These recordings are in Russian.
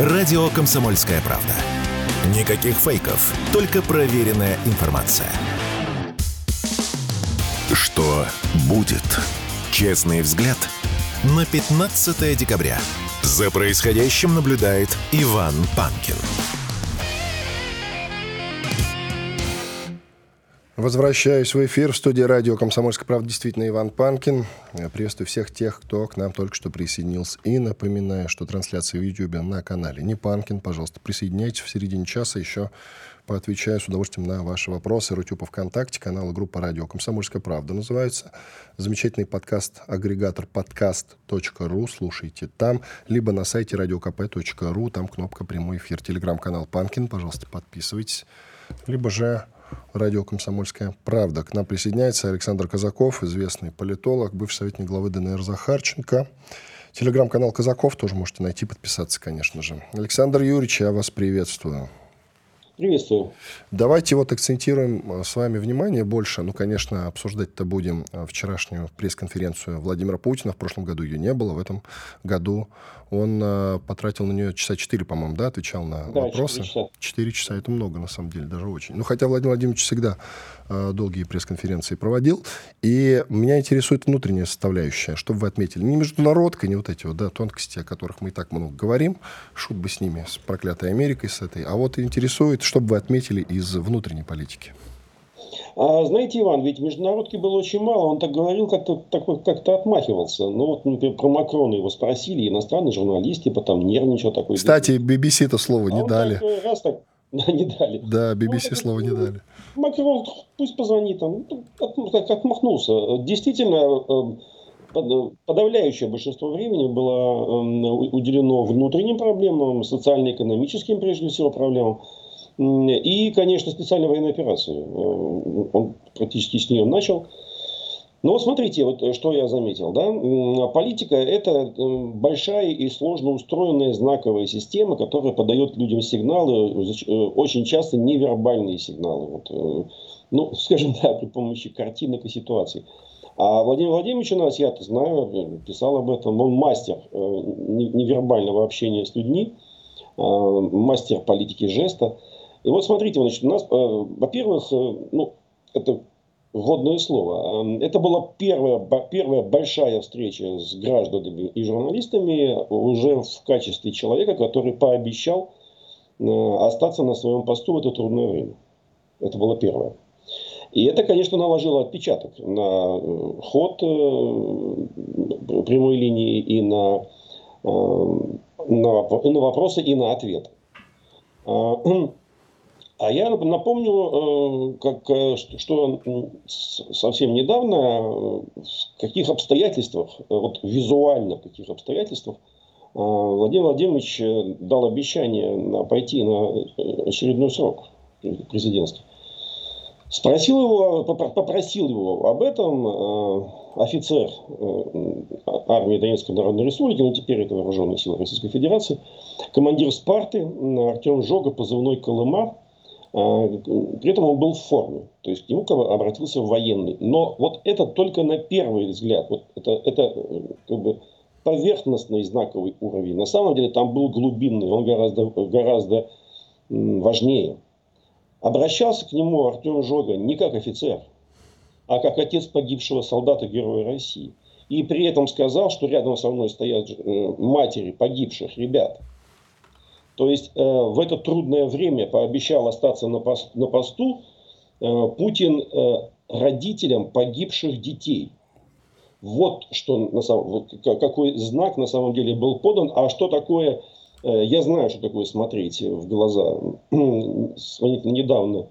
Радио «Комсомольская правда». Никаких фейков, только проверенная информация. Что будет? Честный взгляд на 15 декабря. За происходящим наблюдает Иван Панкин. Возвращаюсь в эфир в студии радио «Комсомольская правда». Действительно, Иван Панкин. Приветствую всех тех, кто к нам только что присоединился. И напоминаю, что трансляция в YouTube на канале не Панкин. Пожалуйста, присоединяйтесь в середине часа. Еще поотвечаю с удовольствием на ваши вопросы. Рутюб ВКонтакте, канал и группа радио «Комсомольская правда» называется. Замечательный подкаст, агрегатор подкаст.ру. Слушайте там. Либо на сайте radiokp.ru. Там кнопка «Прямой эфир». Телеграм-канал Панкин. Пожалуйста, подписывайтесь. Либо же радио «Комсомольская правда». К нам присоединяется Александр Казаков, известный политолог, бывший советник главы ДНР Захарченко. Телеграм-канал Казаков тоже можете найти, подписаться, конечно же. Александр Юрьевич, я вас приветствую. Приветствую. Давайте вот акцентируем с вами внимание больше. Ну, конечно, обсуждать-то будем вчерашнюю пресс-конференцию Владимира Путина. В прошлом году ее не было. В этом году он э, потратил на нее часа четыре, по-моему, да, отвечал на да, вопросы. Четыре часа. часа это много, на самом деле, даже очень. Ну, хотя Владимир Владимирович всегда э, долгие пресс-конференции проводил. И меня интересует внутренняя составляющая. Что бы вы отметили? Не международка, не вот эти вот, да, тонкости, о которых мы и так много говорим. Шут бы с ними, с проклятой Америкой, с этой. А вот интересует, что бы вы отметили из внутренней политики? А знаете, Иван, ведь международки было очень мало, он так говорил, как-то как-то отмахивался. Ну вот, например, про Макрона его спросили, иностранный журналист, типа там нервничал такой. Кстати, BBC это слово а не дали. Так, раз так, да, не дали. Да, BBC ну, слово не дали. Макрон пусть позвонит, там, ну, как, как махнулся. Действительно, э, подавляющее большинство времени было эм, уделено внутренним проблемам, социально-экономическим, прежде всего, проблемам. И, конечно, специальная военная операция. Э, он практически с нее начал. Но смотрите, вот э, что я заметил. Да? Политика – это э, большая и сложно устроенная знаковая система, которая подает людям сигналы, очень часто невербальные сигналы. Вот, ну, скажем так, при помощи картинок и ситуаций. А Владимир Владимирович у нас, я-то знаю, писал об этом, он мастер невербального общения с людьми, мастер политики жеста. И вот смотрите, значит, у нас, э, во-первых, э, ну, это вводное слово. Э, это была первая, первая большая встреча с гражданами и журналистами уже в качестве человека, который пообещал остаться на своем посту в это трудное время. Это было первое. И это, конечно, наложило отпечаток на ход прямой линии и на, на, на вопросы, и на ответы. А я напомню, э, как, э, что совсем недавно, э, в каких обстоятельствах, вот визуально в каких обстоятельствах, Владимир Владимирович дал обещание пойти на очередной срок президентский. Спросил его, попросил его об этом офицер армии Донецкой Народной Республики, ну теперь это вооруженные силы Российской Федерации, командир Спарты Артем Жога, позывной Колыма, а, при этом он был в форме, то есть к нему обратился военный. Но вот это только на первый взгляд, вот это, это как бы поверхностный знаковый уровень. На самом деле там был глубинный, он гораздо, гораздо важнее. Обращался к нему Артем Жога не как офицер, а как отец погибшего солдата Героя России. И при этом сказал, что рядом со мной стоят э, матери погибших ребят. То есть э, в это трудное время пообещал остаться на, пост, на посту э, Путин э, родителям погибших детей. Вот что на самом, вот какой знак на самом деле был подан, а что такое, э, я знаю, что такое смотреть в глаза. Недавно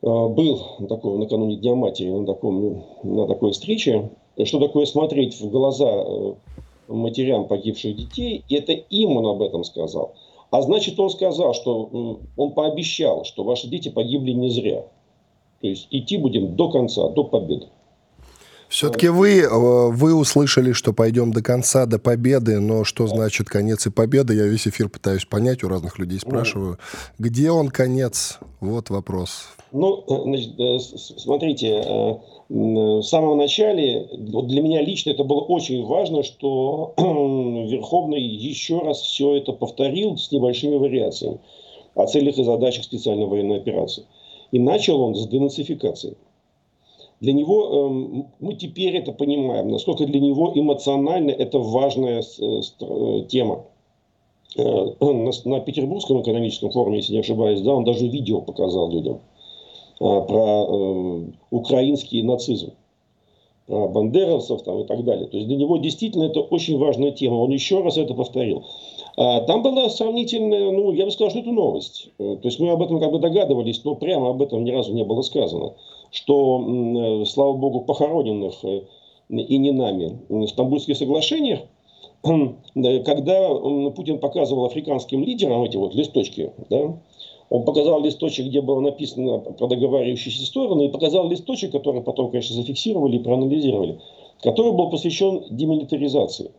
э, был такой, накануне Дня Матери на, таком, на такой встрече, что такое смотреть в глаза э, матерям погибших детей, и это им он об этом сказал. А значит, он сказал, что он пообещал, что ваши дети погибли не зря. То есть идти будем до конца, до победы. Все-таки вы, э, вы услышали, что пойдем до конца, до победы, но что значит конец и победа? Я весь эфир пытаюсь понять, у разных людей спрашиваю. Где он конец? Вот вопрос. Ну, э, значит, э, смотрите, в самом начале, вот для меня лично это было очень важно, что Верховный еще раз все это повторил с небольшими вариациями о целях и задачах специальной военной операции. И начал он с денацификации. Для него, эм, мы теперь это понимаем, насколько для него эмоционально это важная э, э, тема. Э, на, Петербургском экономическом форуме, если не ошибаюсь, да, он даже видео показал людям про украинский нацизм бандеровцев там, и так далее. То есть для него действительно это очень важная тема. Он еще раз это повторил. А, там была сравнительная, ну, я бы сказал, что это новость. То есть мы об этом как бы догадывались, но прямо об этом ни разу не было сказано что, э, слава богу, похороненных э, и не нами в Стамбульских соглашениях, когда Путин показывал африканским лидерам эти вот листочки, да, он показал листочек, где было написано про договаривающиеся стороны, и показал листочек, который потом, конечно, зафиксировали и проанализировали, который был посвящен демилитаризации.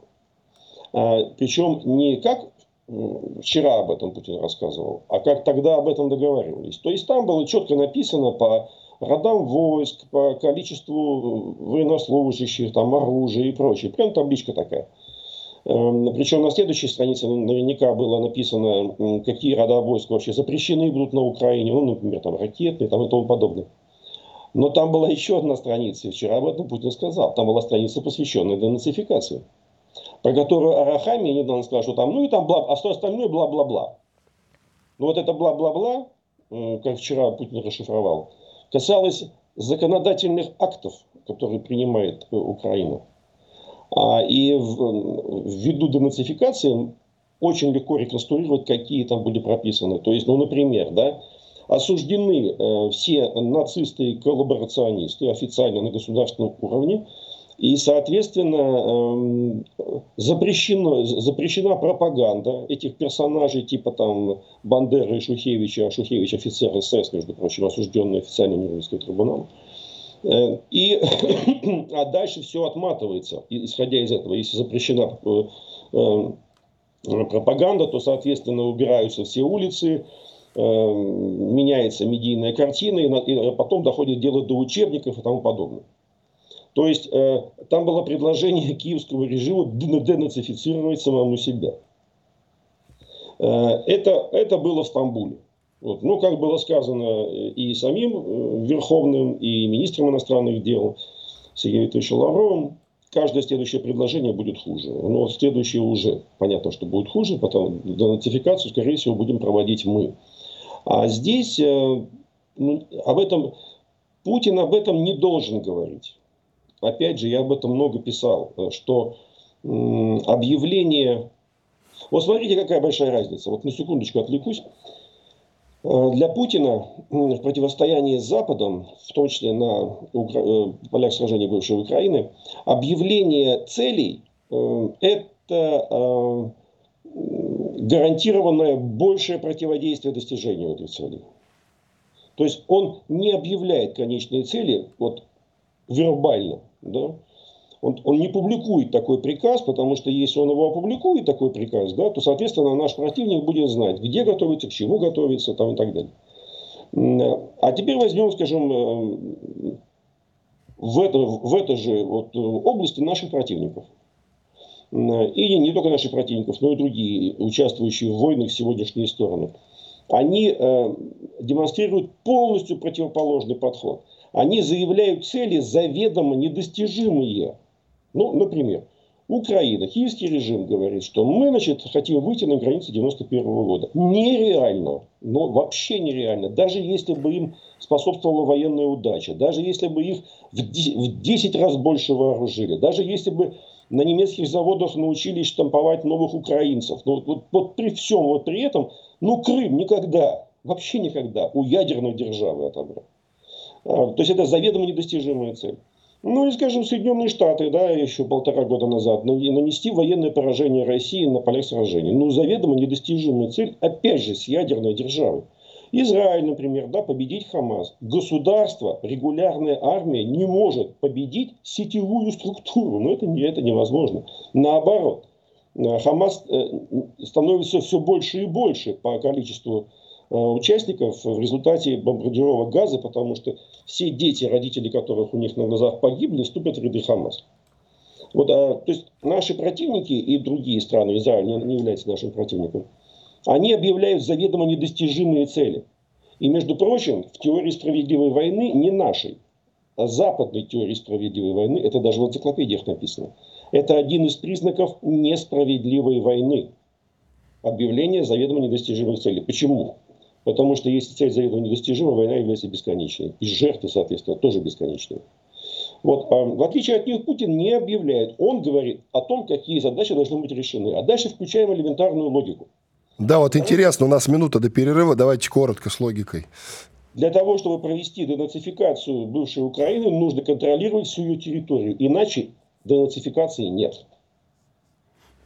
А, причем не как вчера об этом Путин рассказывал, а как тогда об этом договаривались. То есть там было четко написано по родам войск, по количеству военнослужащих, там, оружия и прочее. Прям табличка такая. Эм, Причем на следующей странице наверняка было написано, какие рода войск вообще запрещены будут на Украине, ну, например, там ракетные там, и тому подобное. Но там была еще одна страница, и вчера об этом Путин сказал. Там была страница, посвященная денацификации, про которую Арахами недавно сказал, что там, ну и там, бла, а все остальное бла-бла-бла. Ну вот это бла-бла-бла, как вчера Путин расшифровал, касалось законодательных актов, которые принимает э, Украина. А, и ввиду денацификации очень легко реконструировать, какие там были прописаны. То есть, ну, например, да, осуждены э, все нацисты и коллаборационисты официально на государственном уровне, и, соответственно, эм, запрещено, запрещена пропаганда этих персонажей, типа там Бандеры и Шухевича, Шухевич офицер СС, между прочим, осужденный официальным Нюрнбергским трибуналом. Э, и, а дальше все отматывается, исходя из этого. Если запрещена э, э, пропаганда, то, соответственно, убираются все улицы, меняется медийная картина, и потом доходит дело до учебников и тому подобное. То есть э, там было предложение киевского режима денацифицировать самому себя. Э, это, это было в Стамбуле. Вот. Ну, как было сказано э, и самим э, Верховным, и министром иностранных дел Сергеем Викторовичем Лавровым, каждое следующее предложение будет хуже. Но следующее уже понятно, что будет хуже, потом денацификацию, скорее всего, будем проводить мы. А здесь э, ну, об этом Путин об этом не должен говорить опять же, я об этом много писал, э, что объявление... Вот смотрите, какая большая разница. Вот на секундочку отвлекусь. Э, для Путина в противостоянии с Западом, в том числе на. Э, полях сражений бывшей Украины, объявление целей – это гарантированное большее противодействие достижению этих целей. То есть он не объявляет конечные цели вот, вербально, да, он, он не публикует такой приказ, потому что если он его опубликует, такой приказ, да, то, соответственно, наш противник будет знать, где готовиться, к чему готовиться там, и так далее. А теперь возьмем, скажем, э, в, это, в этой же вот области наших противников. И не только наших противников, но и другие, участвующие в войнах сегодняшние стороны. Они э, демонстрируют полностью противоположный подход – они заявляют цели заведомо недостижимые. Ну, например, Украина, киевский режим говорит, что мы, значит, хотим выйти на границы 91 года. Нереально, но вообще нереально. Даже если бы им способствовала военная удача, даже если бы их в 10 раз больше вооружили, даже если бы на немецких заводах научились штамповать новых украинцев. Но вот, вот при всем вот при этом, ну Крым никогда, вообще никогда у ядерной державы отобрать. А, то есть это заведомо недостижимая цель. Ну и, скажем, Соединенные Штаты, да, еще полтора года назад, нанести военное поражение России на полях сражений. Ну, заведомо недостижимая цель, опять же, с ядерной державой. Израиль, например, да, победить Хамас. Государство, регулярная армия не может победить сетевую структуру. Но это, это невозможно. Наоборот, э, Хамас э, становится все больше и больше по количеству участников в результате бомбардировок газа, потому что все дети, родители которых у них на глазах погибли, вступят в ряды Хамаса. Вот, а, то есть наши противники и другие страны, Израиль не, не является нашим противником, они объявляют заведомо недостижимые цели. И, между прочим, в теории справедливой войны не нашей, а западной теории справедливой войны, это даже в энциклопедиях написано, это один из признаков несправедливой войны. Объявление заведомо недостижимых целей. Почему? Потому что если цель заведомо недостижима, война является бесконечной. И жертвы, соответственно, тоже бесконечные. Вот, а, в отличие от них, Путин не объявляет. Он говорит о том, какие задачи должны быть решены. А дальше включаем элементарную логику. Да, вот интересно, у нас минута до перерыва, давайте коротко с логикой. Для того, чтобы провести денацификацию бывшей Украины, нужно контролировать всю ее территорию. Иначе денацификации нет.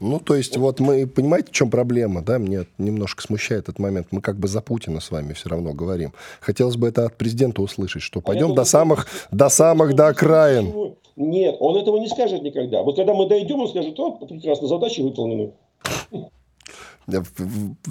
Ну, то есть, вот мы, понимаете, в чем проблема, да, мне немножко смущает этот момент. Мы как бы за Путина с вами все равно говорим. Хотелось бы это от президента услышать, что пойдем а до самых, до самых, до окраин. Нет, он этого не скажет никогда. Вот когда мы дойдем, он скажет, о, прекрасно, задачи выполнены.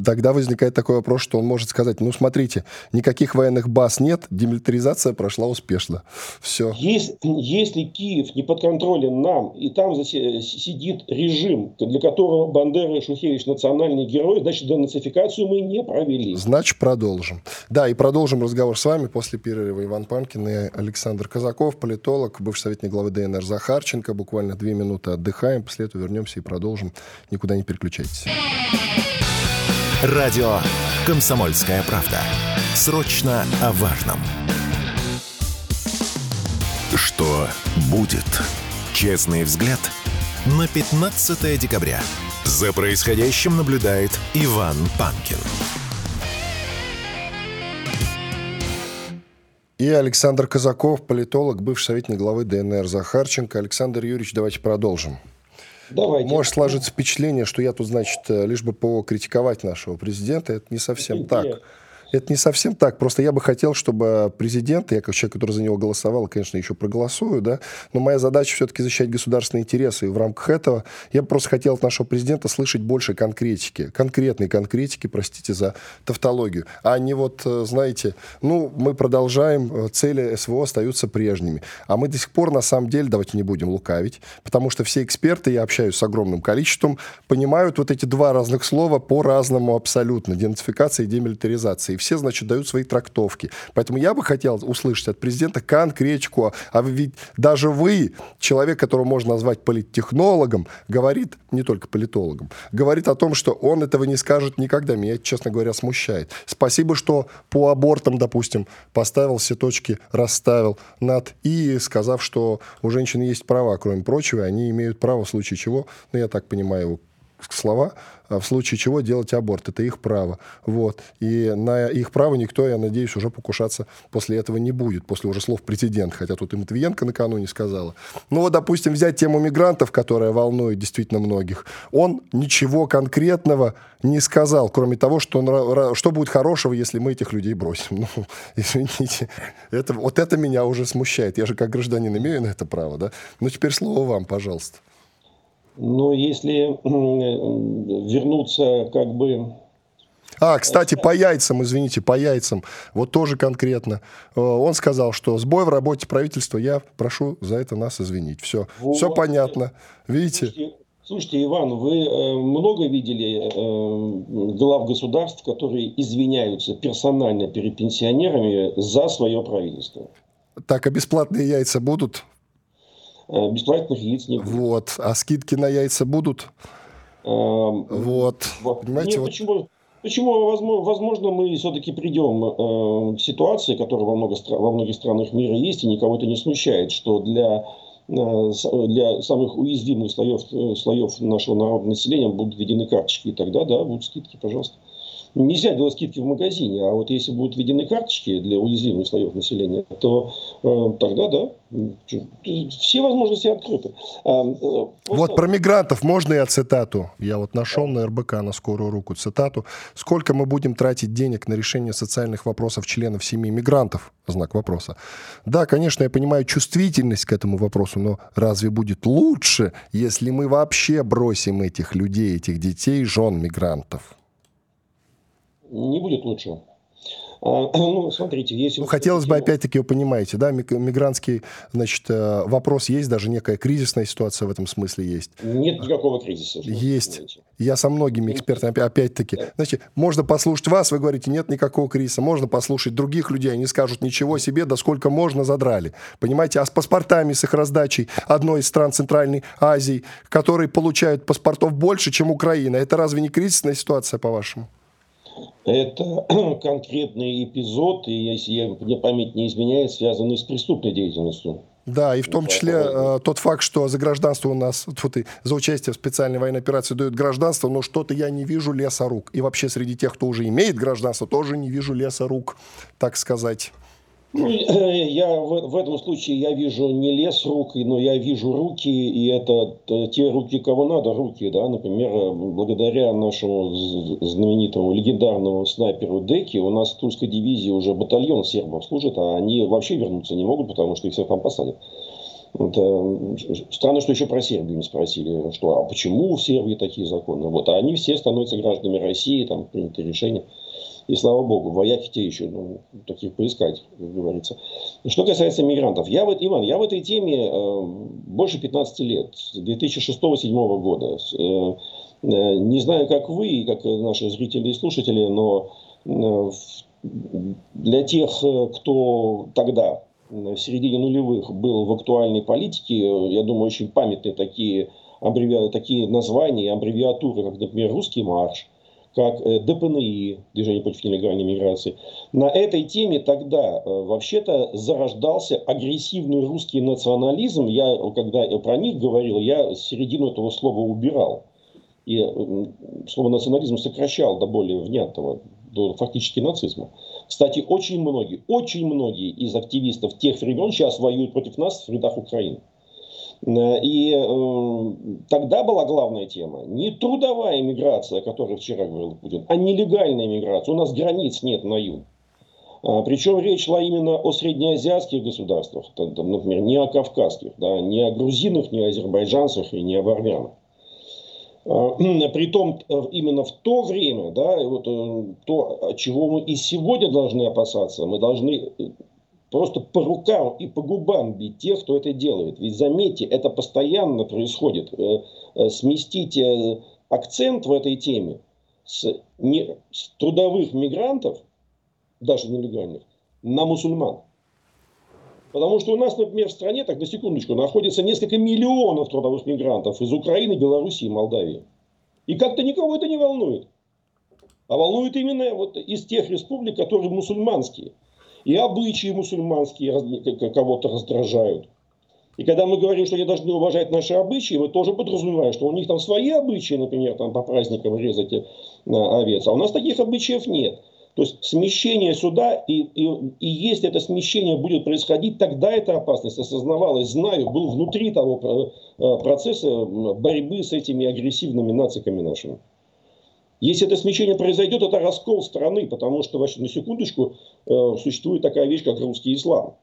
Тогда возникает такой вопрос, что он может сказать, ну, смотрите, никаких военных баз нет, демилитаризация прошла успешно. Все. Если, если Киев не подконтролен нам, и там сидит режим, для которого Бандера и Шухевич национальные герои, значит, денацификацию мы не провели. Значит, продолжим. Да, и продолжим разговор с вами после перерыва. Иван Панкин и Александр Казаков, политолог, бывший советник главы ДНР Захарченко. Буквально две минуты отдыхаем, после этого вернемся и продолжим. Никуда не переключайтесь. Радио «Комсомольская правда». Срочно о важном. Что будет? Честный взгляд на 15 декабря. За происходящим наблюдает Иван Панкин. И Александр Казаков, политолог, бывший советник главы ДНР Захарченко. Александр Юрьевич, давайте продолжим. Давайте. Может сложиться впечатление, что я тут, значит, э, лишь бы покритиковать нашего президента. Это не совсем Нет. так. Это не совсем так. Просто я бы хотел, чтобы президент, я как человек, который за него голосовал, конечно, еще проголосую, да, но моя задача все-таки защищать государственные интересы. И в рамках этого я бы просто хотел от нашего президента слышать больше конкретики, конкретной конкретики, простите за тавтологию, а не вот, э, знаете, ну, мы продолжаем, э, цели СВО остаются прежними. А мы до сих пор, на самом деле, давайте не будем лукавить, потому что все эксперты, я общаюсь с огромным количеством, понимают вот эти два разных слова по-разному абсолютно. Денацификация и демилитаризация все, значит, дают свои трактовки. Поэтому я бы хотел услышать от президента конкретику. А ведь даже вы, человек, которого можно назвать политтехнологом, говорит, не только политологом, говорит о том, что он этого не скажет никогда. Меня честно говоря, смущает. Спасибо, что по абортам, допустим, поставил все точки, расставил над и сказав, что у женщин есть права, кроме прочего, они имеют право в случае чего, ну, я так понимаю его слова, а в случае чего делать аборт. Это их право. Вот. И на их право никто, я надеюсь, уже покушаться после этого не будет, после уже слов президента, хотя тут и Матвиенко накануне сказала. Ну вот, допустим, взять тему мигрантов, которая волнует действительно многих. Он ничего конкретного не сказал, кроме того, что, что будет хорошего, если мы этих людей бросим. Ну, извините, это, вот это меня уже смущает. Я же как гражданин имею на это право, да? Ну, теперь слово вам, пожалуйста. Но если вернуться как бы а, кстати, по яйцам, извините, по яйцам, вот тоже конкретно. Э, он сказал, что сбой в работе правительства, я прошу за это нас извинить. Все, вот. все понятно. Видите? Слушайте, слушайте, Иван, вы э, много видели э, глав государств, которые извиняются персонально перед пенсионерами за свое правительство? Так, а бесплатные яйца будут? Э, бесплатных яиц не будет. Вот. А скидки на яйца будут? Эм, вот. Понимаете, Нет, вот... почему? Почему, возможно, мы все-таки придем э, к ситуации, которая во, много, во многих странах мира есть, и никого это не смущает, что для, э, для самых уязвимых слоев, слоев нашего народного населения будут введены карточки, и тогда, да, будут скидки, пожалуйста. Нельзя делать скидки в магазине, а вот если будут введены карточки для уязвимых слоев населения, то э, тогда да, все возможности открыты. А, просто... Вот про мигрантов можно я цитату? Я вот нашел на РБК на скорую руку цитату. Сколько мы будем тратить денег на решение социальных вопросов членов семьи мигрантов? Знак вопроса. Да, конечно, я понимаю чувствительность к этому вопросу, но разве будет лучше, если мы вообще бросим этих людей, этих детей, жен мигрантов? Не будет лучше. А, ну, смотрите, если... Ну, хотелось бы, опять-таки, вы понимаете, да, мигрантский, значит, э, вопрос есть, даже некая кризисная ситуация в этом смысле есть. Нет никакого кризиса. Есть. Я со многими экспертами, опять-таки, значит, можно послушать вас, вы говорите, нет никакого кризиса, можно послушать других людей, они скажут, ничего себе, да сколько можно задрали. Понимаете, а с паспортами, с их раздачей одной из стран Центральной Азии, которые получают паспортов больше, чем Украина, это разве не кризисная ситуация, по-вашему? Это конкретный эпизод, и если я, мне память не изменяет, связанный с преступной деятельностью. Да, и в том числе э, тот факт, что за гражданство у нас, вот, и за участие в специальной военной операции дают гражданство, но что-то я не вижу леса рук. И вообще среди тех, кто уже имеет гражданство, тоже не вижу леса рук, так сказать. Я в, в этом случае я вижу не лес рук, но я вижу руки, и это те руки, кого надо, руки, да, например, благодаря нашему знаменитому легендарному снайперу Деки у нас в Тульской дивизии уже батальон сербов служит, а они вообще вернуться не могут, потому что их всех там посадят. Это странно, что еще про Сербию не спросили, что, а почему в Сербии такие законы? Вот, а они все становятся гражданами России, там приняты решения. И слава богу, вояки те еще, ну, таких поискать, как говорится. Что касается мигрантов, я вот, Иван, я в этой теме э, больше 15 лет, с 2006-2007 года. Э, э, не знаю, как вы, как наши зрители и слушатели, но э, для тех, э, кто тогда, в середине нулевых, был в актуальной политике, я думаю, очень памятные такие, аббреви... такие названия, аббревиатуры, как, например, «Русский марш», как э, ДПНИ, Движение против нелегальной миграции. На этой теме тогда э, вообще-то зарождался агрессивный русский национализм. Я, когда про них говорил, я середину этого слова убирал. И э, слово национализм сокращал до более внятного, до фактически нацизма. Кстати, очень многие, очень многие из активистов тех времен сейчас воюют против нас в рядах Украины. Э, и э, тогда была главная тема не трудовая миграция, о которой вчера говорил Путин, а нелегальная миграция. У нас границ нет на юг. А, причем речь шла именно о среднеазиатских государствах, там, например, не о кавказских, да, не о грузинах, не о азербайджанцах и не о армянах. А, притом э, именно в то время, да, вот, то, чего мы и сегодня должны опасаться, мы должны просто по рукам и по губам бить тех, кто это делает. Ведь заметьте, это постоянно происходит. Э, э, сместите акцент в этой теме с, не, с трудовых мигрантов, даже нелегальных, на мусульман. Потому что у нас, например, в стране, так на секундочку, находится несколько миллионов трудовых мигрантов из Украины, Белоруссии и Молдавии. И как-то никого это не волнует. А волнует именно вот из тех республик, которые мусульманские. И обычаи мусульманские кого-то раздражают. И когда мы говорим, что они должны уважать наши обычаи, мы тоже подразумеваем, что у них там свои обычаи, например, там по праздникам резать э, овец. А у нас таких обычаев нет. То есть смещение сюда, и, и, и если это смещение будет происходить, тогда эта опасность осознавалась, знаю, был внутри того э, процесса борьбы с этими агрессивными нациками нашими. Если это смещение произойдет, это раскол страны, потому что, вообще, на секундочку, э, существует такая вещь, как русский ислам.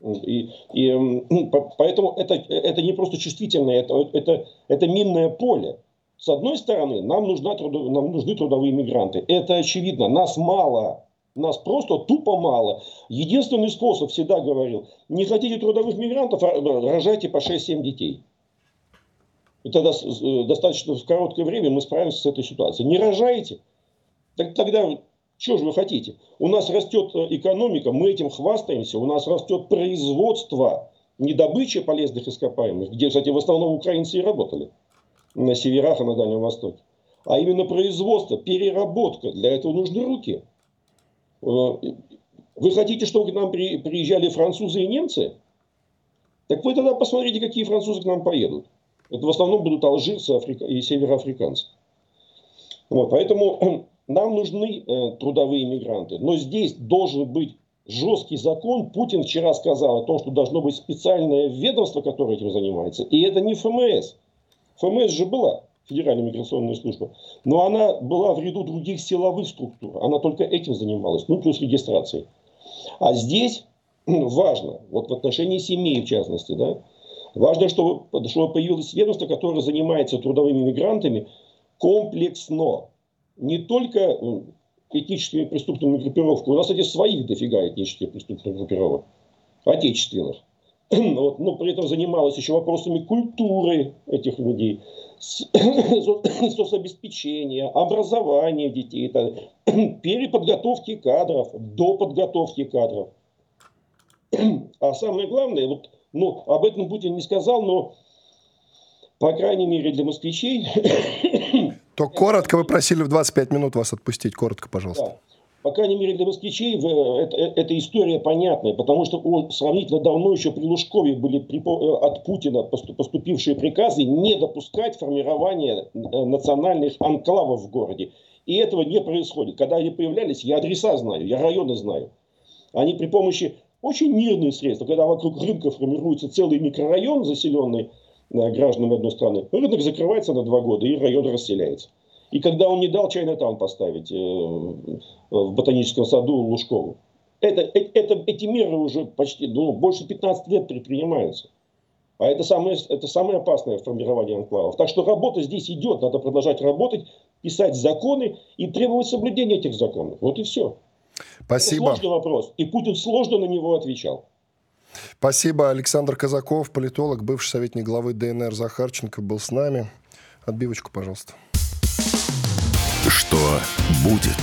И, и, ну, поэтому это, это не просто чувствительное, это, это, это минное поле. С одной стороны, нам, нужна, нам нужны трудовые мигранты. Это очевидно. Нас мало. Нас просто тупо мало. Единственный способ, всегда говорил, не хотите трудовых мигрантов, а, рожайте по 6-7 детей. И тогда достаточно в короткое время мы справимся с этой ситуацией. Не рожаете? Так, тогда что же вы хотите? У нас растет э, экономика, мы этим хвастаемся, у нас растет производство, не добыча полезных ископаемых, где, кстати, в основном украинцы и работали, на северах и на Дальнем Востоке, а именно производство, переработка. Для этого нужны руки. Э, вы хотите, чтобы к нам приезжали французы и немцы? Так вы тогда посмотрите, какие французы к нам поедут. Это в основном будут алжирцы и североафриканцы. Вот, поэтому нам нужны э, трудовые мигранты, но здесь должен быть жесткий закон. Путин вчера сказал о том, что должно быть специальное ведомство, которое этим занимается. И это не ФМС. ФМС же была, Федеральная миграционная служба. Но она была в ряду других силовых структур. Она только этим занималась, ну плюс регистрацией. А здесь важно, вот в отношении семей в частности, да, важно, чтобы, чтобы появилось ведомство, которое занимается трудовыми мигрантами комплексно. Не только этническими преступными группировками. У нас, кстати, своих дофига этнических преступных группировок. Отечественных. Вот, но при этом занималась еще вопросами культуры этих людей, соцобеспечения, образования детей, переподготовки кадров, до подготовки кадров. А самое главное, вот, ну, об этом Путин не сказал, но, по крайней мере, для москвичей То коротко вы просили в 25 минут вас отпустить. Коротко, пожалуйста. Да. По крайней мере, для москвичей это, э, эта история понятная, потому что он сравнительно давно еще при Лужкове были э, от Путина поступившие приказы не допускать формирования э, национальных анклавов в городе. И этого не происходит. Когда они появлялись, я адреса знаю, я районы знаю. Они при помощи очень мирных средств, когда вокруг рынка формируется целый микрорайон, заселенный гражданам одной страны, рынок закрывается на два года, и район расселяется. И когда он не дал Чайна-таун поставить э, в ботаническом саду Лужкову, это, э, это, эти меры уже почти ну, больше 15 лет предпринимаются. А это самое, это самое опасное формирование анклавов. Так что работа здесь идет, надо продолжать работать, писать законы и требовать соблюдения этих законов. Вот и все. Спасибо. Это сложный вопрос. И Путин сложно на него отвечал. Спасибо. Александр Казаков, политолог, бывший советник главы ДНР Захарченко был с нами. Отбивочку, пожалуйста. Что будет?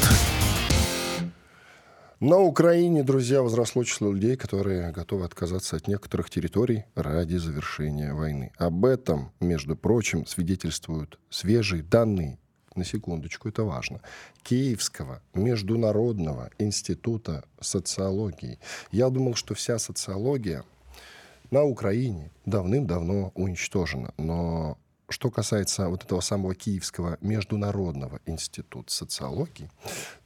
На Украине, друзья, возросло число людей, которые готовы отказаться от некоторых территорий ради завершения войны. Об этом, между прочим, свидетельствуют свежие данные на секундочку, это важно, Киевского международного института социологии. Я думал, что вся социология на Украине давным-давно уничтожена, но что касается вот этого самого Киевского международного института социологии,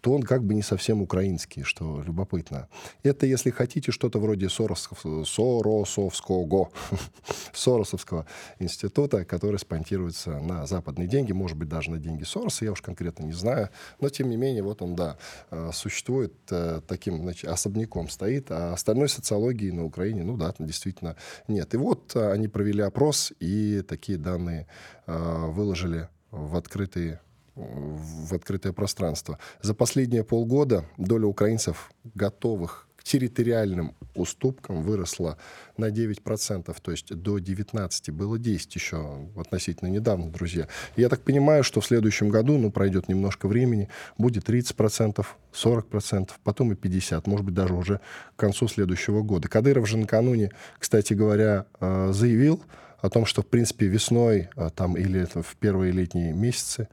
то он как бы не совсем украинский, что любопытно. Это, если хотите, что-то вроде Соросовского, Соросовского, Соросовского института, который спонтируется на западные деньги, может быть, даже на деньги Сороса, я уж конкретно не знаю, но, тем не менее, вот он, да, э, существует э, таким, значит, особняком стоит, а остальной социологии на Украине, ну да, действительно нет. И вот э, они провели опрос, и такие данные выложили в открытые в открытое пространство. За последние полгода доля украинцев, готовых к территориальным уступкам, выросла на 9%, то есть до 19 было 10 еще относительно недавно, друзья. я так понимаю, что в следующем году, ну, пройдет немножко времени, будет 30%, 40%, потом и 50%, может быть, даже уже к концу следующего года. Кадыров же накануне, кстати говоря, э, заявил о том, что, в принципе, весной э, там, или в первые летние месяцы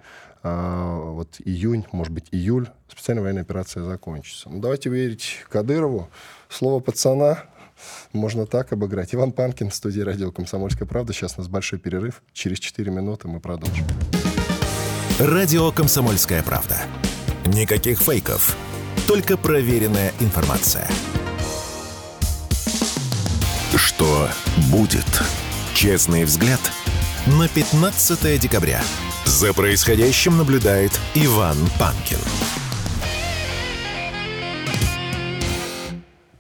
вот июнь, может быть, июль, специальная военная операция закончится. Ну, давайте верить Кадырову. Слово пацана можно так обыграть. Иван Панкин, студия радио «Комсомольская правда». Сейчас у нас большой перерыв. Через 4 минуты мы продолжим. Радио «Комсомольская правда». Никаких фейков, только проверенная информация. Что будет? Честный взгляд на 15 декабря. За происходящим наблюдает Иван Панкин.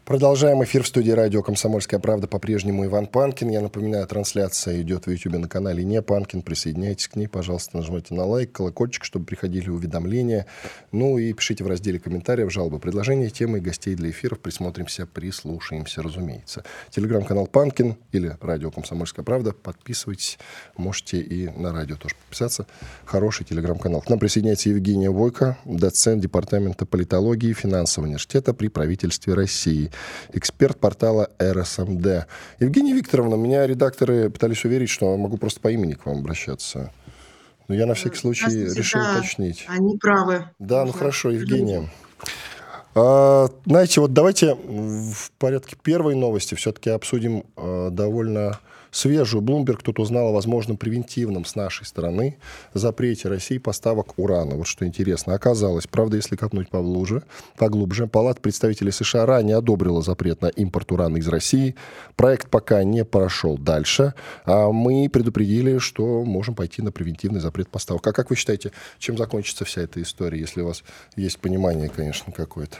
Продолжаем эфир в студии радио «Комсомольская правда». По-прежнему Иван Панкин. Я напоминаю, трансляция идет в YouTube на канале «Не Панкин». Присоединяйтесь к ней, пожалуйста, нажмите на лайк, колокольчик, чтобы приходили уведомления. Ну и пишите в разделе комментариев жалобы, предложения, темы и гостей для эфиров. Присмотримся, прислушаемся, разумеется. Телеграм-канал «Панкин» или радио «Комсомольская правда». Подписывайтесь. Можете и на радио тоже подписаться. Хороший телеграм-канал. К нам присоединяется Евгения Войко, доцент Департамента политологии и финансового университета при правительстве России эксперт портала РСМД. Евгения Викторовна, меня редакторы пытались уверить, что могу просто по имени к вам обращаться. Но я на всякий случай решил да, уточнить. Они правы. Да, ну хорошо, Евгения. А, знаете, вот давайте в порядке первой новости все-таки обсудим а, довольно свежую. Bloomberg тут узнал о возможном превентивном с нашей стороны запрете России поставок урана. Вот что интересно. Оказалось, правда, если копнуть поглубже, поглубже Палата представителей США ранее одобрила запрет на импорт урана из России. Проект пока не прошел дальше. А мы предупредили, что можем пойти на превентивный запрет поставок. А как вы считаете, чем закончится вся эта история, если у вас есть понимание, конечно, какое-то?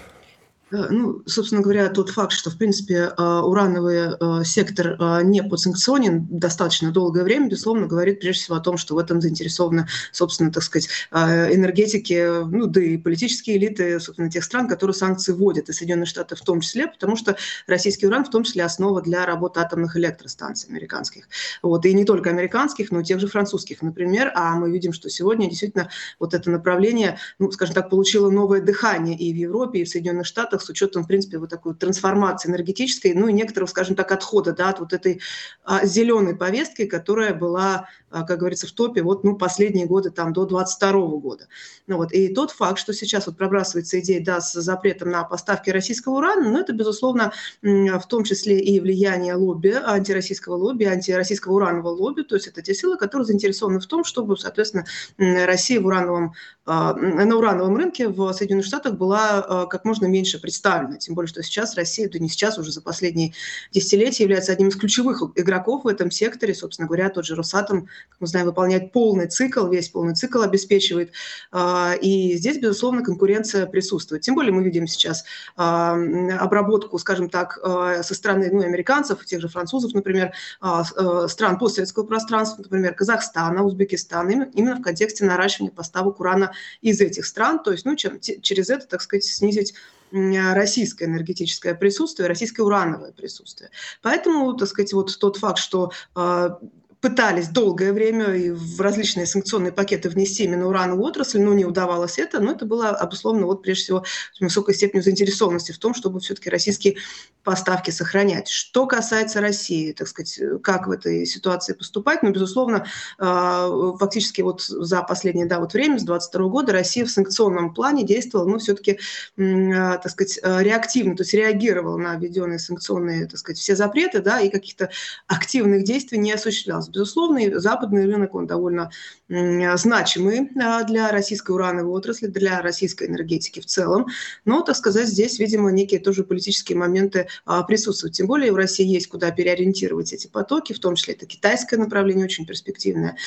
Э, ну, собственно говоря, тот факт, что, в принципе, э, урановый э, сектор не подсанкционен достаточно долгое время, безусловно, говорит прежде всего о том, что в этом заинтересованы, собственно, так сказать, энергетики, ну, да и политические элиты, собственно, тех стран, которые санкции вводят, и Соединенные Штаты в том числе, потому что российский уран в том числе основа для работы атомных электростанций американских. Вот, и не только американских, но и тех же французских, например. А мы видим, что сегодня действительно вот это направление, ну, скажем так, получило новое дыхание и в Европе, и в Соединенных Штатах, Штатах с учетом, в принципе, вот такой трансформации энергетической, ну и некоторого, скажем так, отхода да, от вот этой а, зеленой повестки, которая была, а, как говорится, в топе вот, ну, последние годы, там, до 22 года. Ну, вот. И тот факт, что сейчас вот пробрасывается идея да, с запретом на поставки российского урана, ну, это, безусловно, в том числе и влияние лобби, антироссийского лобби, антироссийского уранового лобби, то есть это те силы, которые заинтересованы в том, чтобы, соответственно, Россия в урановом, на урановом рынке в Соединенных Штатах была как можно меньше представлена. Тем более, что сейчас Россия, да не сейчас, уже за последние десятилетия является одним из ключевых игроков в этом секторе. Собственно говоря, тот же Росатом, как мы знаем, выполняет полный цикл, весь полный цикл обеспечивает. А, и здесь, безусловно, конкуренция присутствует. Тем более мы видим сейчас а, обработку, скажем так, а, со стороны ну, американцев, тех же французов, например, стран постсоветского пространства, например, Казахстана, Узбекистана, именно в контексте наращивания поставок урана из этих стран. То есть ну, чем, через это, так сказать, снизить российское энергетическое присутствие, российское урановое присутствие. Поэтому, так сказать, вот тот факт, что а, пытались долгое время и в различные санкционные пакеты внести именно урановую отрасль, но не удавалось это, но это было обусловлено вот прежде всего высокой степенью заинтересованности в том, чтобы все-таки российские поставки сохранять. Что касается России, так сказать, как в этой ситуации поступать, ну, безусловно, а, фактически вот за последнее да, вот время, с 22 года, Россия в санкционном плане действовала, ну, все-таки, а, так сказать, реактивно, то есть реагировала на введенные санкционные, так сказать, все запреты, да, и каких-то активных действий не осуществлялось. Безусловно, западный рынок, он довольно значимый а, для российской урановой отрасли, для российской энергетики в целом. Но, так сказать, здесь, видимо, некие тоже политические моменты а, присутствуют. Тем более в России есть куда переориентировать эти потоки, в том числе это китайское направление, очень перспективное.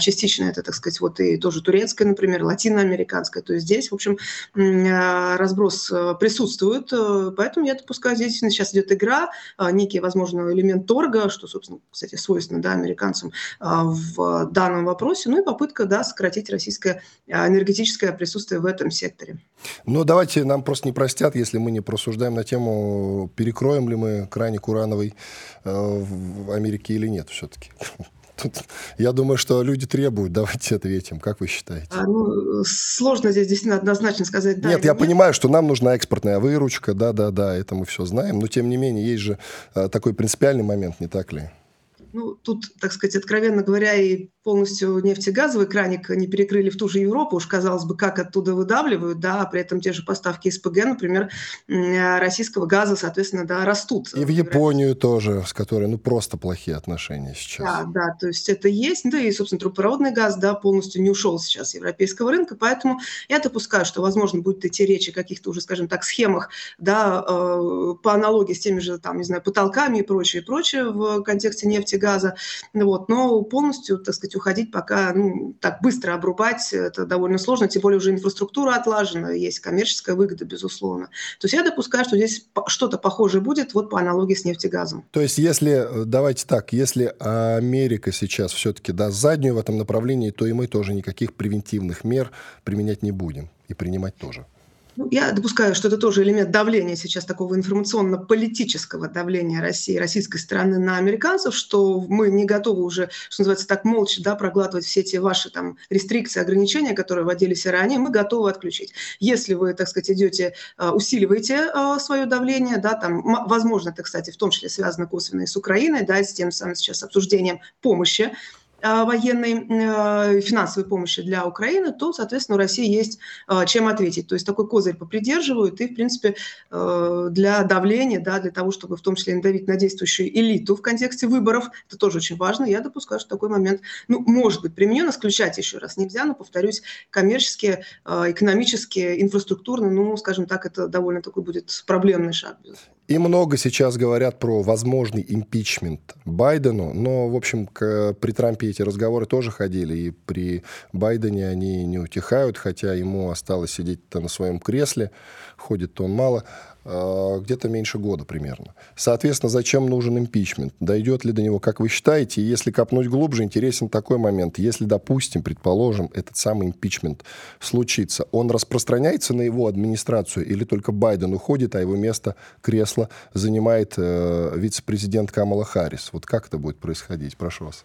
Частично это, так сказать, вот и тоже турецкое, например, латиноамериканское. То есть здесь, в общем, а, разброс присутствует. Поэтому я допускаю, здесь сейчас идет игра, некий, возможно, элемент торга, что, собственно, кстати, свойственно да, американцам в данном вопросе. Ну и попытка да, сократить российское а, энергетическое присутствие в этом секторе. Ну, давайте нам просто не простят, если мы не просуждаем на тему, перекроем ли мы краник урановый э, в Америке или нет все-таки. Тут, я думаю, что люди требуют. Давайте ответим. Как вы считаете? А, ну, сложно здесь действительно однозначно сказать да. Нет, я нет. понимаю, что нам нужна экспортная выручка. Да, да, да, это мы все знаем. Но тем не менее, есть же а, такой принципиальный момент, не так ли? Ну, тут, так сказать, откровенно говоря, и полностью нефтегазовый краник не перекрыли в ту же Европу, уж казалось бы, как оттуда выдавливают, да, а при этом те же поставки СПГ, например, российского газа, соответственно, да, растут. И в Японию тоже, с которой, ну, просто плохие отношения сейчас. Да, да, то есть это есть, да, и, собственно, трубопроводный газ, да, полностью не ушел сейчас с европейского рынка, поэтому я допускаю, что, возможно, будет идти речь о каких-то уже, скажем так, схемах, да, э, по аналогии с теми же, там, не знаю, потолками и прочее, и прочее в контексте нефти, газа, вот, но полностью, так сказать, уходить пока, ну, так быстро обрубать, это довольно сложно, тем более уже инфраструктура отлажена, есть коммерческая выгода, безусловно. То есть я допускаю, что здесь что-то похожее будет вот по аналогии с нефтегазом. То есть если, давайте так, если Америка сейчас все-таки даст заднюю в этом направлении, то и мы тоже никаких превентивных мер применять не будем и принимать тоже. Ну, я допускаю, что это тоже элемент давления сейчас такого информационно-политического давления России, российской стороны на американцев, что мы не готовы уже, что называется, так молча да, проглатывать все эти ваши там рестрикции, ограничения, которые вводились ранее, мы готовы отключить. Если вы, так сказать, идете, а, усиливаете а, свое давление, да, там, возможно, это, кстати, в том числе связано косвенно и с Украиной, да, с тем самым сейчас обсуждением помощи военной финансовой помощи для Украины, то, соответственно, у России есть чем ответить. То есть такой козырь попридерживают и, в принципе, для давления, да, для того, чтобы в том числе надавить на действующую элиту в контексте выборов, это тоже очень важно. Я допускаю, что такой момент, ну, может быть применен, исключать еще раз нельзя, но, повторюсь, коммерческие, экономические, инфраструктурные, ну, скажем так, это довольно такой будет проблемный шаг. И много сейчас говорят про возможный импичмент Байдену, но, в общем, к, при Трампе эти разговоры тоже ходили, и при Байдене они не утихают, хотя ему осталось сидеть-то на своем кресле, ходит он мало. Э, где-то меньше года примерно. Соответственно, зачем нужен импичмент? Дойдет ли до него, как вы считаете? И если копнуть глубже, интересен такой момент. Если, допустим, предположим, этот самый импичмент случится, он распространяется на его администрацию или только Байден уходит, а его место, кресло занимает э, вице-президент Камала Харрис? Вот как это будет происходить? Прошу вас.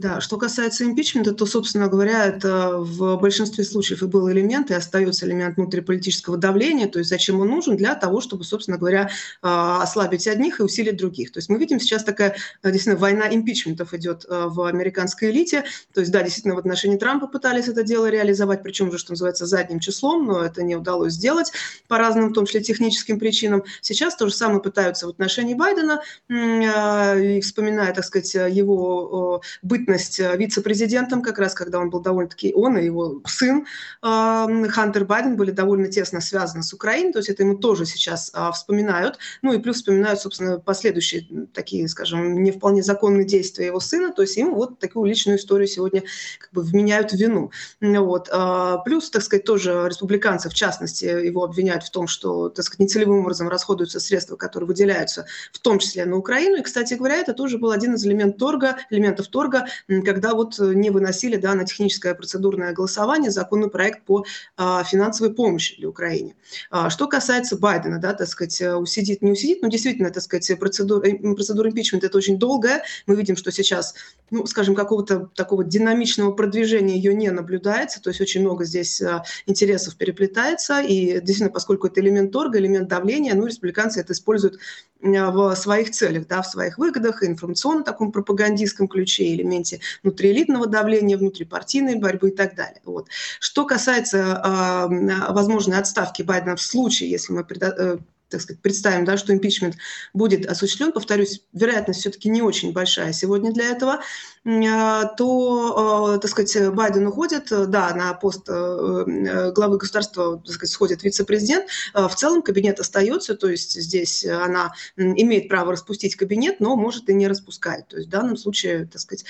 Да, что касается импичмента, то, собственно говоря, это в большинстве случаев и был элемент, и остается элемент внутриполитического давления. То есть зачем он нужен? Для того, чтобы, собственно говоря, а, ослабить одних и усилить других. То есть мы видим сейчас такая действительно война импичментов идет а, в американской элите. То есть да, действительно в отношении Трампа пытались это дело реализовать, причем уже, что называется, задним числом, но это не удалось сделать по разным, в том числе техническим причинам. Сейчас то же самое пытаются в отношении Байдена, и вспоминая, так сказать, его бытность бытность э, вице-президентом, как раз когда он был довольно-таки, он и его сын Хантер Байден были довольно тесно связаны с Украиной, то есть это ему тоже сейчас а, вспоминают, ну и плюс вспоминают, собственно, последующие такие, скажем, не вполне законные действия его сына, то есть ему вот такую личную историю сегодня как бы вменяют в вину. Вот. А, плюс, так сказать, тоже республиканцы, в частности, его обвиняют в том, что, так сказать, нецелевым образом расходуются средства, которые выделяются в том числе на Украину. И, кстати говоря, это тоже был один из элементов торга, элементов торга когда вот э, не выносили да, на техническое процедурное голосование законопроект по а, финансовой помощи для Украины. А, что касается Байдена, да, так сказать, э, усидит, не усидит, ну, действительно, так сказать, процедура, процедура импичмента это очень долгая. Мы видим, что сейчас, ну, скажем, какого-то такого динамичного продвижения ее не наблюдается, то есть очень много здесь интересов переплетается, и действительно, поскольку это элемент торга, элемент давления, ну, республиканцы это используют в своих целях, да, в своих выгодах, информационном таком пропагандистском ключе, элементе внутриэлитного давления, внутрипартийной борьбы и так далее. Вот. Что касается э, возможной отставки Байдена в случае, если мы э, так сказать, представим, да, что импичмент будет осуществлен, повторюсь, вероятность все-таки не очень большая сегодня для этого, а, то, а, так сказать, Байден уходит, да, на пост э, главы государства, так сказать, сходит вице-президент, а, в целом кабинет остается, то есть здесь она имеет право распустить кабинет, но может и не распускать. То есть в данном случае, так сказать,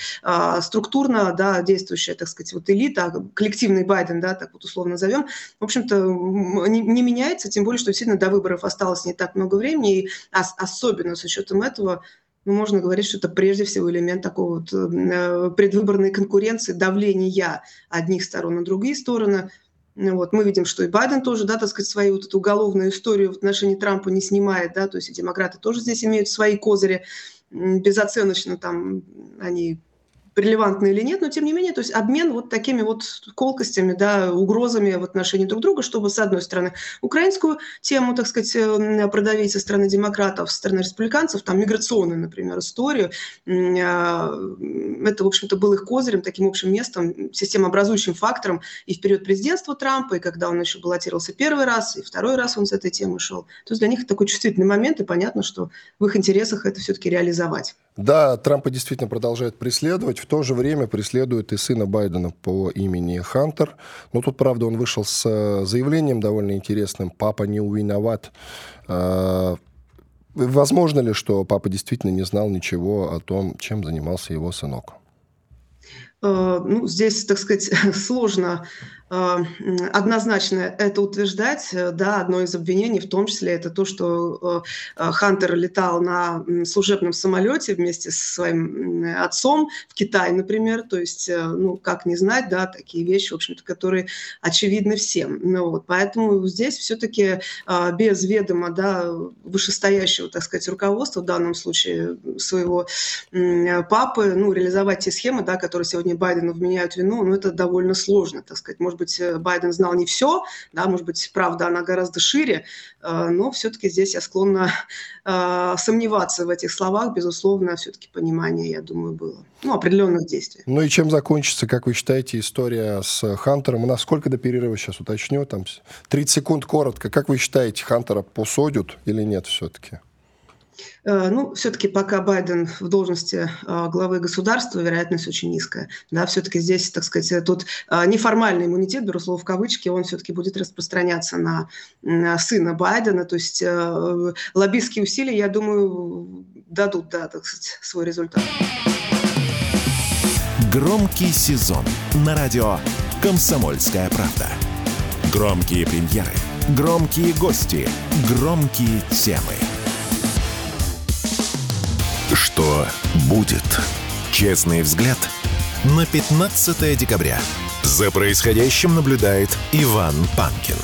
структурно, да, действующая, так сказать, вот элита, коллективный Байден, да, так вот условно назовем, в общем-то, не, не меняется, тем более, что действительно до выборов осталось не так много времени, и особенно с учетом этого ну, можно говорить, что это прежде всего элемент такого вот э, предвыборной конкуренции, давления одних сторон на другие стороны. Ну вот, мы видим, что и Байден тоже, да, так сказать, свою вот эту уголовную историю в отношении Трампа не снимает, да, то есть и демократы тоже здесь имеют свои козыри, безоценочно там они релевантно или нет, но тем не менее, то есть обмен вот такими вот колкостями, да, угрозами в отношении друг друга, чтобы, с одной стороны, украинскую тему, так сказать, э, продавить со стороны демократов, со стороны республиканцев, там, миграционную, например, историю. А, это, в общем-то, был их козырем, таким общим местом, системообразующим фактором и в период президентства Трампа, и когда он еще баллотировался первый раз, и второй раз он с этой темы шел. То есть для них это такой чувствительный момент, и понятно, что в их интересах это все-таки реализовать. Да, Трампа действительно продолжает преследовать. В то же время преследует и сына Байдена по имени Хантер. Но тут, правда, он вышел с э, заявлением довольно интересным. Папа не виноват. А, возможно ли, что папа действительно не знал ничего о том, чем занимался его сынок? Э, ну, здесь, так сказать, сложно однозначно это утверждать. Да, одно из обвинений в том числе это то, что э, Хантер летал на служебном самолете вместе со своим отцом в Китай, например. То есть, ну, как не знать, да, такие вещи, в общем-то, которые очевидны всем. Ну, вот, поэтому здесь все-таки без ведома, да, вышестоящего, так сказать, руководства, в данном случае своего папы, ну, реализовать те схемы, да, которые сегодня Байдену вменяют вину, ну, это довольно сложно, так сказать. Может быть, быть, Байден знал не все, да, может быть, правда, она гораздо шире, но все-таки здесь я склонна сомневаться в этих словах. Безусловно, все-таки понимание, я думаю, было. Ну, определенных действий. Ну и чем закончится, как вы считаете, история с Хантером? У сколько до перерыва сейчас уточню? Там 30 секунд коротко. Как вы считаете, Хантера посадят или нет все-таки? Э, ну, все-таки пока Байден в должности э, главы государства, вероятность очень низкая. Да, все-таки здесь, так сказать, тут э, неформальный иммунитет, беру слово в кавычки, он все-таки будет распространяться на сына Байдена. То есть лоббистские усилия, я думаю, дадут, да, так сказать, свой результат. Громкий сезон на радио «Комсомольская правда». Громкие премьеры, громкие гости, громкие темы – что будет? Честный взгляд на 15 декабря. За происходящим наблюдает Иван Панкин.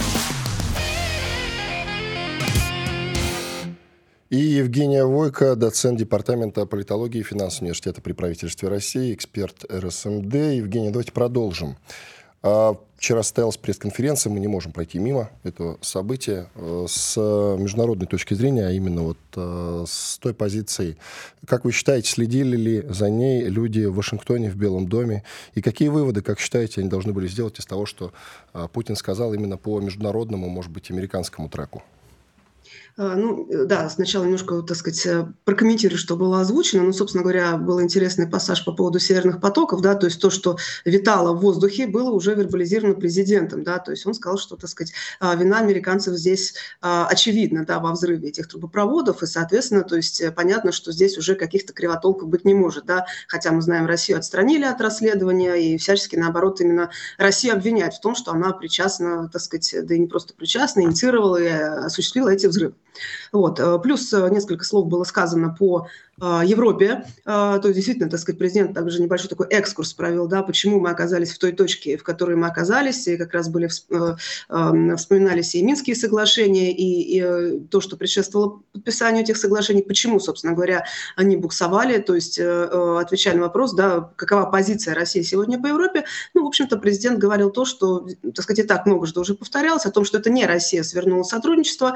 И Евгения Войко, доцент Департамента политологии и финансового университета при правительстве России, эксперт РСМД. Евгения, давайте продолжим. А, вчера состоялась пресс-конференция, мы не можем пройти мимо этого события э, с международной точки зрения, а именно вот э, с той позиции. Как вы считаете, следили ли за ней люди в Вашингтоне, в Белом доме? И какие выводы, как считаете, они должны были сделать из того, что э, Путин сказал именно по международному, может быть, американскому треку? А, ну, э, да, сначала немножко, так сказать, э, прокомментирую, что было озвучено. Ну, собственно говоря, был интересный пассаж по поводу северных потоков, да, то есть то, что витало в воздухе, было уже вербализировано президентом, да, то есть он сказал, что, так сказать, а, вина американцев здесь а, очевидна, да, во взрыве этих трубопроводов, и, соответственно, то есть э, понятно, что здесь уже каких-то кривотолков быть не может, да, хотя мы знаем, Россию отстранили от расследования, и всячески, наоборот, именно Россию обвиняют в том, что она причастна, так сказать, да и не просто причастна, инициировала и осуществила эти взрывы. Вот. Э, плюс э, несколько слов было сказано по а, Европе. То есть, действительно, так сказать, президент также небольшой такой экскурс провел, да, почему мы оказались в той точке, в которой мы оказались, и как раз были, э, вспоминались и Минские соглашения, и, и то, что предшествовало подписанию этих соглашений, почему, собственно говоря, они буксовали, то есть, отвечая на вопрос, да, какова позиция России сегодня по Европе, ну, в общем-то, президент говорил то, что, так сказать, и так много что уже повторялось, о том, что это не Россия свернула сотрудничество,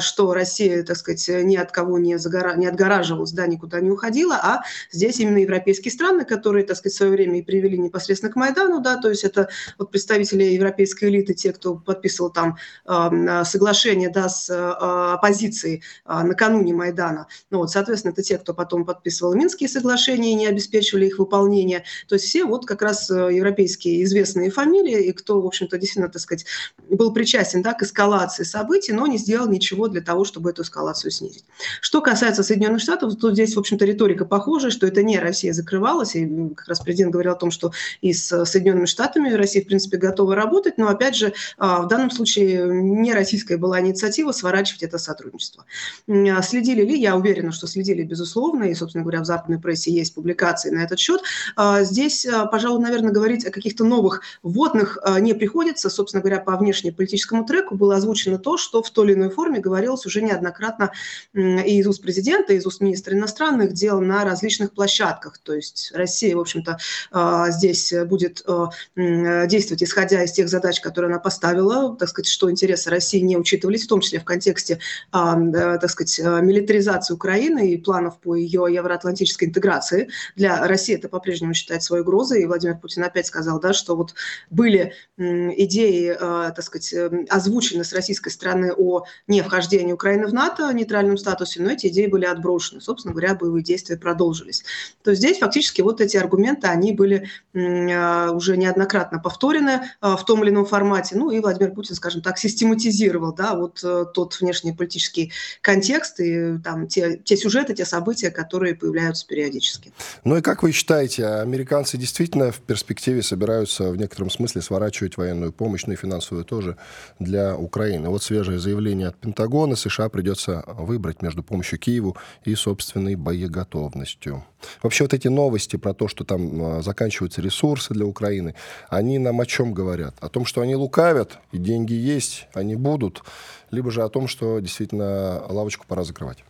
что Россия, так сказать, ни от кого не, загора... не отгораживалась да, никуда не уходила, а здесь именно европейские страны, которые, так сказать, в свое время и привели непосредственно к Майдану, да, то есть это вот представители европейской элиты, те, кто подписывал там э, соглашение, да, с э, оппозицией э, накануне Майдана. Ну вот, соответственно, это те, кто потом подписывал Минские соглашения и не обеспечивали их выполнение. То есть все вот как раз европейские известные фамилии, и кто, в общем-то, действительно, так сказать, был причастен, да, к эскалации событий, но не сделал ничего для того, чтобы эту эскалацию снизить. Что касается Соединенных Штатов, тут здесь, в общем-то, риторика похожая, что это не Россия закрывалась, и как раз президент говорил о том, что и с Соединенными Штатами Россия, в принципе, готова работать, но, опять же, а, в данном случае не российская была инициатива сворачивать это сотрудничество. А следили ли? Я уверена, что следили, безусловно, и, собственно говоря, в западной прессе есть публикации на этот счет. А, здесь, пожалуй, наверное, говорить о каких-то новых вводных не приходится. Собственно говоря, по внешнеполитическому треку было озвучено то, что в той или иной форме говорилось уже неоднократно и из уст президента, и из уст министра иностранных дел на различных площадках. То есть Россия, в общем-то, а, здесь будет а, действовать, исходя из тех задач, которые она поставила, так сказать, что интересы России не учитывались, в том числе в контексте, а, так сказать, милитаризации Украины и планов по ее евроатлантической интеграции. Для России это по-прежнему считает своей угрозой, и Владимир Путин опять сказал, да, что вот были идеи, так сказать, озвучены с российской стороны о не вхождении Украины в НАТО, нейтральном статусе, но эти идеи были отброшены. Собственно, собственно говоря, боевые действия продолжились. То есть здесь фактически вот эти аргументы, они были а, уже неоднократно повторены а, в том или ином формате. Ну и Владимир Путин, скажем так, систематизировал да, вот э, тот внешнеполитический контекст и там те, те сюжеты, те события, которые появляются периодически. Ну и как вы считаете, американцы действительно в перспективе собираются в некотором смысле сворачивать военную помощь, ну и финансовую тоже, для Украины? Вот свежее заявление от Пентагона. США придется выбрать между помощью Киеву и, собственно, собственной боеготовностью. Вообще вот эти новости про то, что там а, заканчиваются ресурсы для Украины, они нам о чем говорят? О том, что они лукавят, и деньги есть, они будут, либо же о том, что действительно лавочку пора закрывать?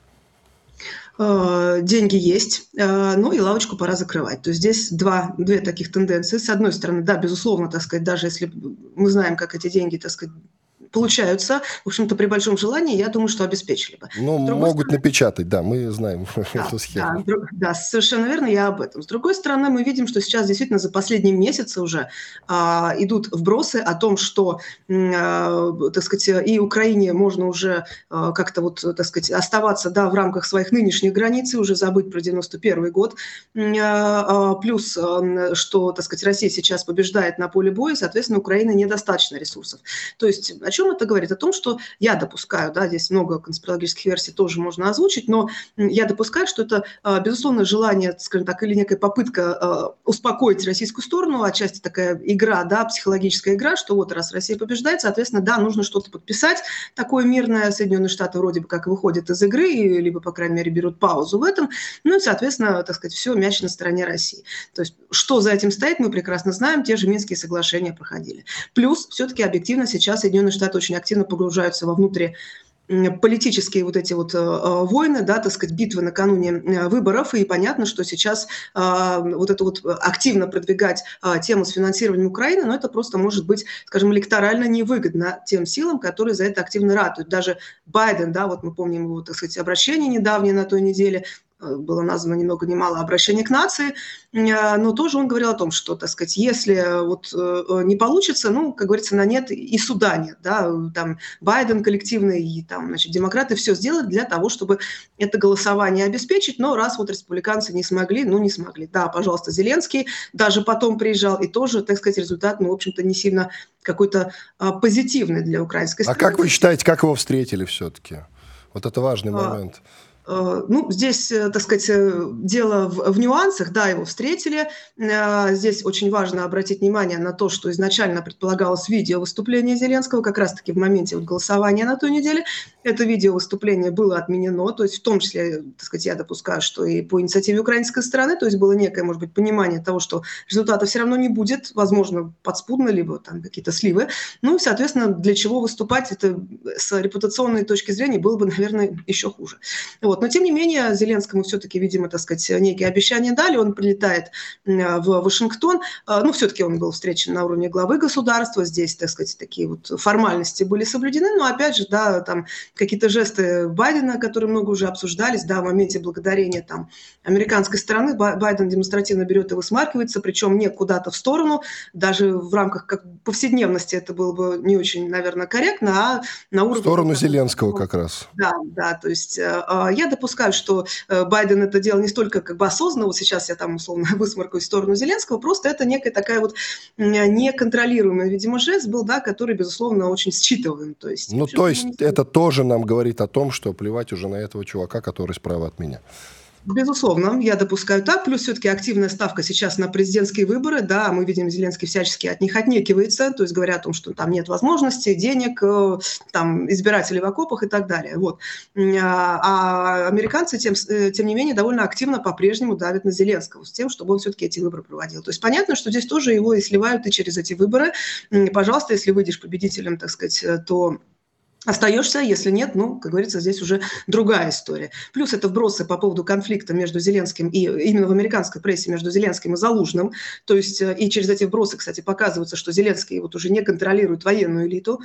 Э, деньги есть, э, ну и лавочку пора закрывать. То есть здесь два, две таких тенденции. С одной стороны, да, безусловно, так сказать, даже если мы знаем, как эти деньги, так сказать, получаются, в общем-то, при большом желании, я думаю, что обеспечили бы. Ну, могут стороны, напечатать, да, мы знаем да, эту схему. Да, да, совершенно верно, я об этом. С другой стороны, мы видим, что сейчас действительно за последние месяцы уже а, идут вбросы о том, что, а, так сказать, и Украине можно уже а, как-то вот, так сказать, оставаться, да, в рамках своих нынешних границ и уже забыть про 91 год. А, а, плюс, а, что, так сказать, Россия сейчас побеждает на поле боя, соответственно, Украина недостаточно ресурсов. То есть о чем это говорит? О том, что я допускаю, да, здесь много конспирологических версий тоже можно озвучить, но я допускаю, что это, а, безусловно, желание, скажем так, или некая попытка а, успокоить российскую сторону, отчасти такая игра, да, психологическая игра, что вот раз Россия побеждает, соответственно, да, нужно что-то подписать, такое мирное, Соединенные Штаты вроде бы как выходят из игры, либо, по крайней мере, берут паузу в этом, ну и, соответственно, так сказать, все, мяч на стороне России. То есть, что за этим стоит, мы прекрасно знаем, те же Минские соглашения проходили. Плюс, все-таки объективно сейчас Соединенные Штаты Штаты очень активно погружаются во внутри политические вот эти вот э, э, войны, да, так сказать, битвы накануне э, выборов, и понятно, что сейчас вот это вот активно продвигать тему с финансированием Украины, но это просто может быть, скажем, электорально невыгодно тем силам, которые за это активно ратуют. Даже Байден, да, вот мы помним его, так сказать, обращение недавнее на той неделе, было названо ни много ни мало обращение к нации, э, но тоже он говорил о том, что, так сказать, если вот э, не получится, ну, как говорится, на нет и суда нет, да, там Байден коллективный и там, значит, демократы все сделают для того, чтобы это голосование обеспечить, но раз вот республиканцы не смогли, ну, не смогли. Да, пожалуйста, Зеленский даже потом приезжал, и тоже, так сказать, результат, ну, в общем-то, не сильно какой-то а, позитивный для украинской страны. А как вы считаете, как его встретили все-таки? Вот это важный а, момент. А, Э, ну, здесь, э, так сказать, э, дело в, в нюансах, да, его встретили. Здесь очень важно обратить внимание на то, что изначально предполагалось видео выступления Зеленского, как раз-таки в моменте вот голосования на той неделе. Это видео выступление было отменено, то есть в том числе, так сказать, я допускаю, что и по инициативе украинской стороны, то есть было некое, может быть, понимание того, что результата все равно не будет, возможно, подспудно, либо там какие-то сливы. Ну, и, соответственно, для чего выступать, это с репутационной точки зрения было бы, наверное, еще хуже. Вот. Вот. Но, тем не менее, Зеленскому все-таки, видимо, так сказать, некие обещания дали. Он прилетает в Вашингтон. А, ну, все-таки он был встречен на уровне главы государства. Здесь, так сказать, такие вот формальности были соблюдены. Но, опять же, да, там какие-то жесты Байдена, которые много уже обсуждались, да, в моменте благодарения там американской стороны Байден демонстративно берет и высмаркивается, причем не куда-то в сторону, даже в рамках как повседневности это было бы не очень, наверное, корректно, а на уровне... В сторону Зеленского как раз. Да, да, то есть а, я допускаю, что э, Байден это делал не столько как бы осознанно, вот сейчас я там условно высморкаюсь в сторону Зеленского, просто это некая такая вот неконтролируемая, видимо, жест был, да, который, безусловно, очень считываем. То есть, ну, то есть это тоже нам говорит о том, что плевать уже на этого чувака, который справа от меня. Безусловно, я допускаю так. Плюс все-таки активная ставка сейчас на президентские выборы. Да, мы видим, Зеленский всячески от них отнекивается, то есть говоря о том, что там нет возможности, денег, э, там избирателей в окопах и так далее. Вот. А, а американцы, тем, э, тем не менее, довольно активно по-прежнему давят на Зеленского с тем, чтобы он все-таки эти выборы проводил. То есть понятно, что здесь тоже его и сливают и через эти выборы. Пожалуйста, если выйдешь победителем, так сказать, то остаешься, если нет, ну, как говорится, здесь уже другая история. Плюс это вбросы по поводу конфликта между Зеленским и именно в американской прессе между Зеленским и Залужным. То есть э, и через эти вбросы, кстати, показывается, что Зеленский вот уже не контролирует военную элиту.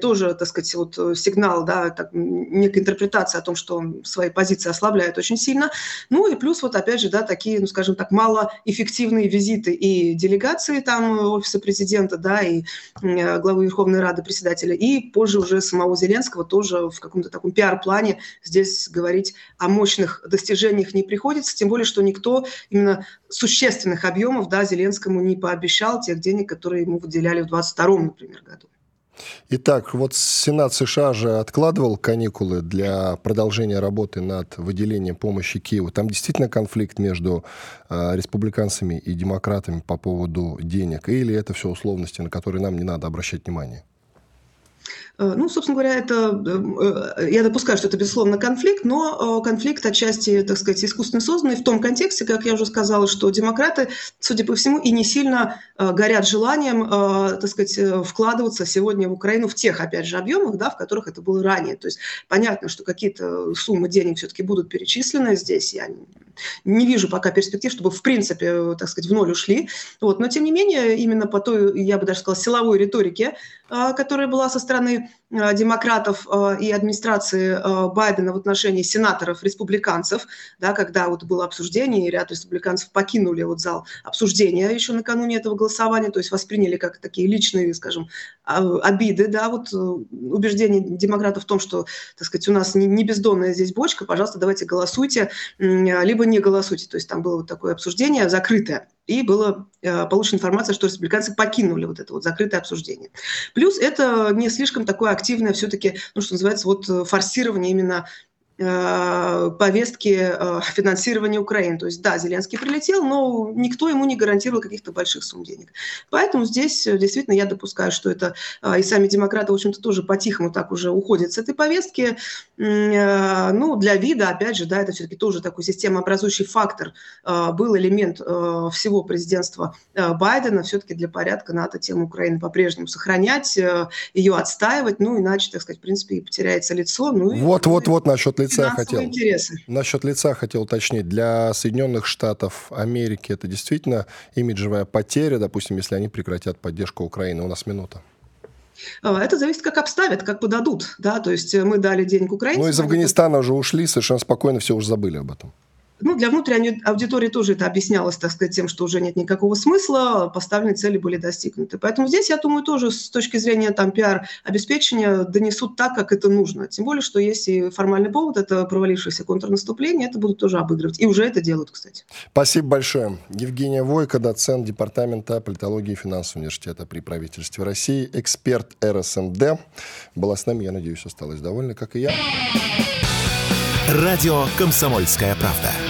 Тоже, так сказать, вот э, сигнал, да, так, некая интерпретация о том, что он свои позиции ослабляет очень сильно. Ну и плюс вот опять же, да, такие, ну, скажем так, малоэффективные визиты и делегации там офиса президента, да, и э, главы Верховной Рады председателя, и позже уже самого самого Зеленского тоже в каком-то таком пиар-плане здесь говорить о мощных достижениях не приходится, тем более, что никто именно существенных объемов да, Зеленскому не пообещал тех денег, которые ему выделяли в 2022, например, году. Итак, вот Сенат США же откладывал каникулы для продолжения работы над выделением помощи Киеву. Там действительно конфликт между э, республиканцами и демократами по поводу денег? Или это все условности, на которые нам не надо обращать внимание? Э, ну, собственно говоря, это, э, я допускаю, что это, безусловно, конфликт, но конфликт отчасти, так сказать, искусственно созданный в том контексте, как я уже сказала, что демократы, судя по всему, и не сильно горят желанием, так сказать, вкладываться сегодня в Украину в тех, опять же, объемах, да, в которых это было ранее. То есть понятно, что какие-то суммы денег все-таки будут перечислены здесь. Я не вижу пока перспектив, чтобы, в принципе, так сказать, в ноль ушли. Вот. Но, тем не менее, именно по той, я бы даже сказала, силовой риторике, которая была со стороны life демократов а, и администрации Байдена в отношении сенаторов-республиканцев, да, когда вот было обсуждение, и ряд республиканцев покинули вот зал обсуждения еще накануне этого голосования, то есть восприняли как такие личные, скажем, обиды, да, вот э, убеждение демократов в том, что, так сказать, у нас не бездонная здесь бочка, пожалуйста, давайте голосуйте, либо не голосуйте. То есть там было вот такое обсуждение закрытое и была э, получена информация, что республиканцы покинули вот это вот закрытое обсуждение. Плюс это не слишком такое активное все-таки, ну, что называется, вот э, форсирование именно повестки э, финансирования Украины. То есть, да, Зеленский прилетел, но никто ему не гарантировал каких-то больших сумм денег. Поэтому здесь э, действительно я допускаю, что это и сами демократы, в общем-то, тоже по-тихому так уже уходят с этой повестки. Ну, для вида, опять же, да, это все-таки тоже такой системообразующий фактор. Был элемент всего президентства Байдена. Все-таки для порядка надо тему Украины по-прежнему сохранять, ее отстаивать, ну, иначе, так сказать, в принципе, и потеряется лицо. Ну, Вот-вот-вот насчет лица лица хотел... Интересы. Насчет лица хотел уточнить. Для Соединенных Штатов Америки это действительно имиджевая потеря, допустим, если они прекратят поддержку Украины. У нас минута. А, это зависит, как обставят, как подадут. Да? То есть мы дали денег Украине. Ну, из Афганистана уже ушли, совершенно спокойно, все уже забыли об этом. Ну, для внутренней аудитории тоже это объяснялось, так сказать, тем, что уже нет никакого смысла, поставленные цели были достигнуты. Поэтому здесь, я думаю, тоже с точки зрения там, пиар-обеспечения донесут так, как это нужно. Тем более, что есть и формальный повод, это провалившееся контрнаступление, это будут тоже обыгрывать. И уже это делают, кстати. Спасибо большое. Евгения Войко, доцент Департамента политологии и финансового университета при правительстве России, эксперт РСМД, была с нами, я надеюсь, осталась довольна, как и я. Радио «Комсомольская правда».